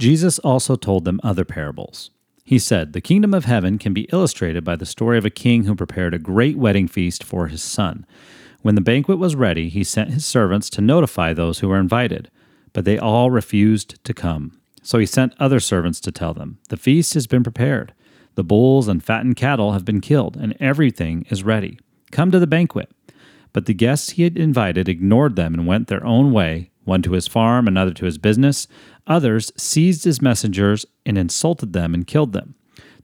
Jesus also told them other parables. He said, The kingdom of heaven can be illustrated by the story of a king who prepared a great wedding feast for his son. When the banquet was ready, he sent his servants to notify those who were invited, but they all refused to come. So he sent other servants to tell them, The feast has been prepared. The bulls and fattened cattle have been killed, and everything is ready. Come to the banquet. But the guests he had invited ignored them and went their own way, one to his farm, another to his business. Others seized his messengers and insulted them and killed them.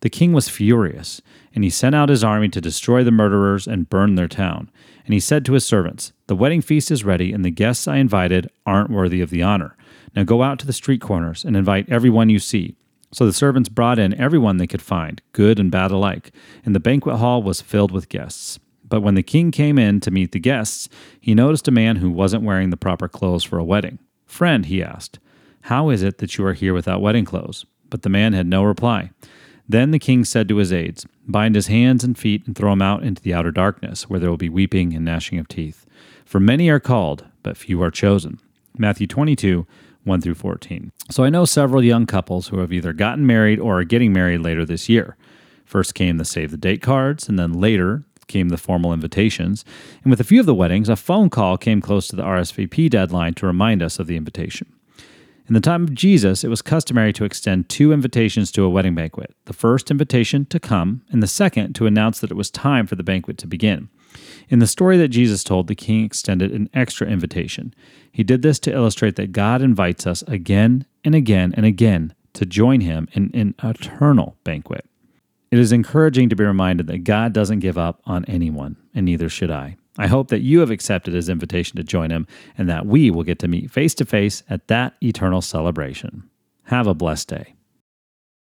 The king was furious, and he sent out his army to destroy the murderers and burn their town. And he said to his servants, The wedding feast is ready, and the guests I invited aren't worthy of the honor. Now go out to the street corners and invite everyone you see. So the servants brought in everyone they could find, good and bad alike, and the banquet hall was filled with guests. But when the king came in to meet the guests, he noticed a man who wasn't wearing the proper clothes for a wedding. Friend, he asked, how is it that you are here without wedding clothes? But the man had no reply. Then the king said to his aides, Bind his hands and feet and throw him out into the outer darkness, where there will be weeping and gnashing of teeth. For many are called, but few are chosen. Matthew 22, 1 through 14. So I know several young couples who have either gotten married or are getting married later this year. First came the save the date cards, and then later came the formal invitations. And with a few of the weddings, a phone call came close to the RSVP deadline to remind us of the invitation. In the time of Jesus, it was customary to extend two invitations to a wedding banquet the first invitation to come, and the second to announce that it was time for the banquet to begin. In the story that Jesus told, the king extended an extra invitation. He did this to illustrate that God invites us again and again and again to join him in an eternal banquet. It is encouraging to be reminded that God doesn't give up on anyone, and neither should I. I hope that you have accepted his invitation to join him and that we will get to meet face to face at that eternal celebration. Have a blessed day.